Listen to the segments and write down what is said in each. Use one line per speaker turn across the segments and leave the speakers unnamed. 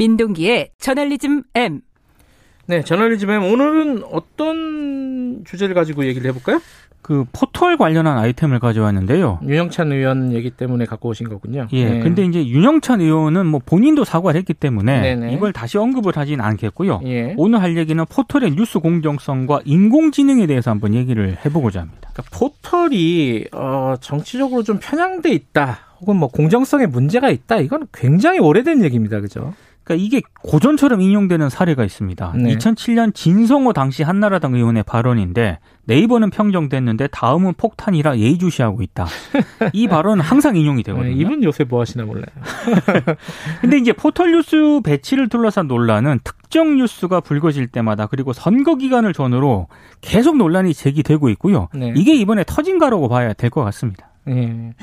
민동기의 저널리즘 M.
네, 저널리즘 M 오늘은 어떤 주제를 가지고 얘기를 해볼까요?
그 포털 관련한 아이템을 가져왔는데요.
윤영찬 의원 얘기 때문에 갖고 오신 거군요.
예. 네. 근데 이제 윤영찬 의원은 뭐 본인도 사과를 했기 때문에
네네.
이걸 다시 언급을 하진 않겠고요.
예.
오늘 할 얘기는 포털의 뉴스 공정성과 인공지능에 대해서 한번 얘기를 해보고자 합니다.
그러니까 포털이 어, 정치적으로 좀 편향돼 있다. 혹은 뭐 공정성에 문제가 있다. 이건 굉장히 오래된 얘기입니다. 그죠?
그러니까 이게 고전처럼 인용되는 사례가 있습니다.
네.
2007년 진성호 당시 한나라당 의원의 발언인데 네이버는 평정됐는데 다음은 폭탄이라 예의주시하고 있다. 이 발언은 항상 인용이 되거든요.
네, 이분 요새 뭐 하시나 몰라요.
근데 이제 포털 뉴스 배치를 둘러싼 논란은 특정 뉴스가 불거질 때마다 그리고 선거 기간을 전후로 계속 논란이 제기되고 있고요.
네.
이게 이번에 터진 가라고 봐야 될 것 같습니다.
예.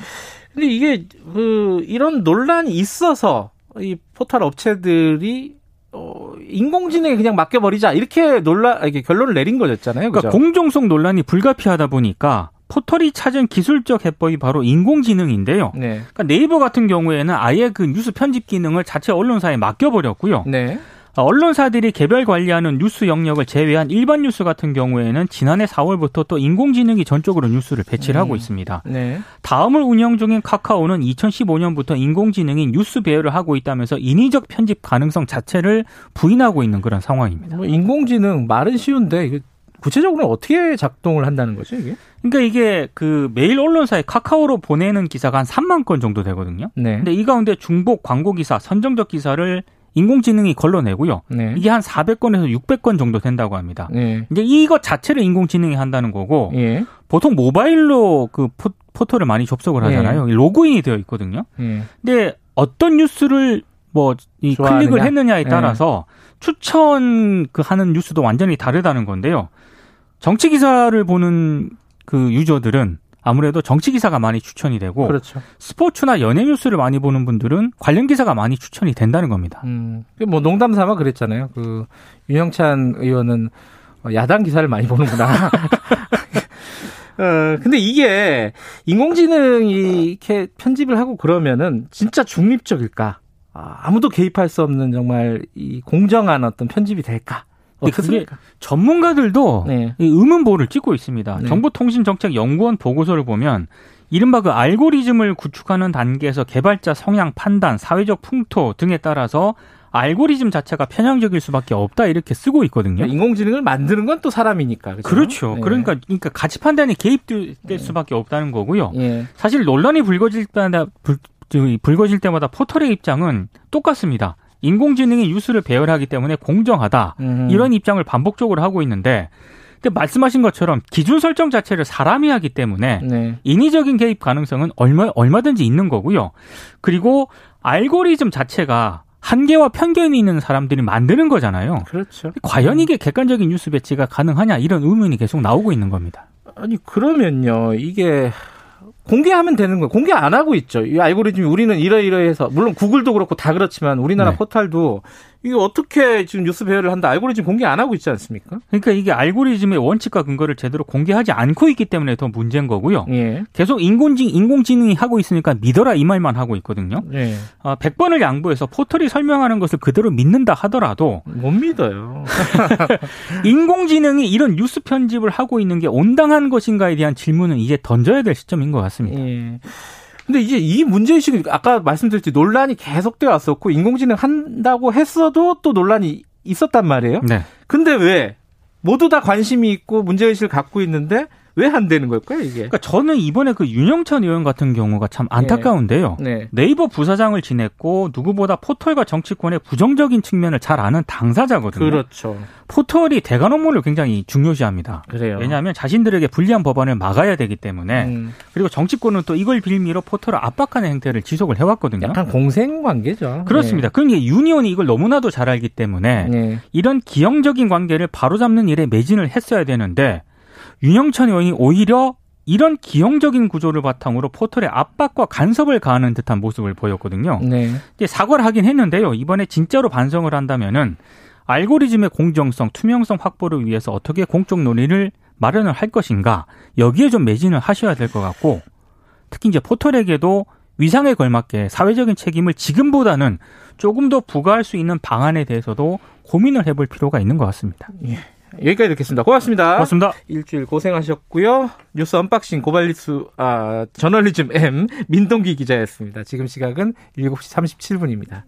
근데 이게 그 이런 논란이 있어서 이 포털 업체들이 어, 인공지능에 그냥 맡겨버리자 이렇게 논란 이게 결론을 내린 거였잖아요.
그러니까
그죠?
공정성 논란이 불가피하다 보니까 포털이 찾은 기술적 해법이 바로 인공지능인데요.
네.
그러니까 네이버 같은 경우에는 아예 그 뉴스 편집 기능을 자체 언론사에 맡겨버렸고요.
네.
언론사들이 개별 관리하는 뉴스 영역을 제외한 일반 뉴스 같은 경우에는 지난해 4월부터 또 인공지능이 전적으로 뉴스를 배치를 하고
음.
있습니다.
네.
다음을 운영 중인 카카오는 2015년부터 인공지능이 뉴스 배열을 하고 있다면서 인위적 편집 가능성 자체를 부인하고 있는 그런 상황입니다.
뭐 인공지능 말은 쉬운데 구체적으로 어떻게 작동을 한다는 거죠, 이게?
그러니까 이게 그 매일 언론사에 카카오로 보내는 기사가 한 3만 건 정도 되거든요.
네.
근데 이 가운데 중복 광고 기사, 선정적 기사를 인공지능이 걸러내고요.
네.
이게 한 400건에서 600건 정도 된다고 합니다.
네.
이제 이것 자체를 인공지능이 한다는 거고
예.
보통 모바일로 그 포, 포털을 많이 접속을 하잖아요. 로그인이 되어 있거든요.
예.
근데 어떤 뉴스를 뭐 이? 클릭을 했느냐에
네.
따라서 추천 그 하는 뉴스도 완전히 다르다는 건데요. 정치 기사를 보는 그 유저들은 아무래도 정치 기사가 많이 추천이 되고
그렇죠.
스포츠나 연예 뉴스를 많이 보는 분들은 관련 기사가 많이 추천이 된다는 겁니다.
음. 그뭐 농담 삼아 그랬잖아요. 그 윤영찬 의원은 야당 기사를 많이 보는구나. 어, 근데 이게 인공지능이 이렇게 편집을 하고 그러면은 진짜 중립적일까? 아, 아무도 개입할 수 없는 정말 이 공정한 어떤 편집이 될까?
근데 그게
어떻습니까?
전문가들도
네.
이 의문보를 찍고 있습니다.
네.
정보통신정책연구원 보고서를 보면 이른바 그 알고리즘을 구축하는 단계에서 개발자 성향 판단, 사회적 풍토 등에 따라서 알고리즘 자체가 편향적일 수밖에 없다 이렇게 쓰고 있거든요.
인공지능을 만드는 건 또 사람이니까. 그죠?
그렇죠.
네.
그러니까 그러니까 가치 판단이 개입될 수밖에 없다는 거고요.
예.
사실 논란이 불거질 때마다 불, 저기 불거질 때마다 포털의 입장은 똑같습니다. 인공지능이 뉴스를 배열하기 때문에 공정하다.
음.
이런 입장을 반복적으로 하고 있는데 근데 말씀하신 것처럼 기준 설정 자체를 사람이 하기 때문에
네.
인위적인 개입 가능성은 얼마 얼마든지 있는 거고요. 그리고 알고리즘 자체가 한계와 편견이 있는 사람들이 만드는 거잖아요.
그렇죠.
과연 이게 객관적인 뉴스 배치가 가능하냐 이런 의문이 계속 나오고 있는 겁니다.
아니 그러면요 이게 공개하면 되는 거예요. 공개 안 하고 있죠. 이 알고리즘이 우리는 이러이러해서 물론 구글도 그렇고 다 그렇지만 우리나라
네.
포털도 이게 어떻게 지금 뉴스 배열을 한다 알고리즘 공개 안 하고 있지 않습니까?
그러니까 이게 알고리즘의 원칙과 근거를 제대로 공개하지 않고 있기 때문에 더 문제인 거고요.
예.
계속 인공지, 인공지능이 하고 있으니까 믿어라 이 말만 하고 있거든요.
예.
아, 100번을 양보해서 포털이 설명하는 것을 그대로 믿는다 하더라도
못 믿어요.
인공지능이 이런 뉴스 편집을 하고 있는 게 온당한 것인가에 대한 질문은 이제 던져야 될 시점인 것 같습니다.
예. 근데 이제 이 문제의식이 아까 말씀드렸지 논란이 계속되어 왔었고 인공지능 한다고 했어도 또 논란이 있었단 말이에요.
네.
근데 왜 모두 다 관심이 있고 문제의식을 갖고 있는데 왜 안 되는 걸까요 이게?
그러니까 저는 이번에 그 윤영찬 의원 같은 경우가 참 안타까운데요.
네.
네 이버 부사장을 지냈고 누구보다 포털과 정치권의 부정적인 측면을 잘 아는 당사자거든요.
그렇죠.
포털이 대관 업무를 굉장히 중요시합니다.
그래요.
왜냐하면 자신들에게 불리한 법안을 막아야 되기 때문에
음,
그리고 정치권은 또 이걸 빌미로 포털을 압박하는 행태를 지속을 해왔거든요.
약간 공생 관계죠.
그렇습니다. 그러니까 유니온이 이걸 너무나도 잘 알기 때문에
네. 네.
이런 기형적인 관계를 바로잡는 일에 매진을 했어야 되는데 윤영찬 의원이 오히려 이런 기형적인 구조를 바탕으로 포털에 압박과 간섭을 가하는 듯한 모습을 보였거든요.
네.
이제 사과를 하긴 했는데요. 이번에 진짜로 반성을 한다면은 알고리즘의 공정성, 투명성 확보를 위해서 어떻게 공적 논의를 마련을 할 것인가 여기에 좀 매진을 하셔야 될 것 같고 특히 이제 포털에게도 위상에 걸맞게 사회적인 책임을 지금보다는 조금 더 부과할 수 있는 방안에 대해서도 고민을 해볼 필요가 있는 것 같습니다.
예. 여기까지 듣겠습니다. 고맙습니다.
고맙습니다.
일주일 고생하셨고요. 뉴스 언박싱 고발뉴스 아 저널리즘 M 민동기 기자였습니다. 지금 시각은 7시 37분입니다.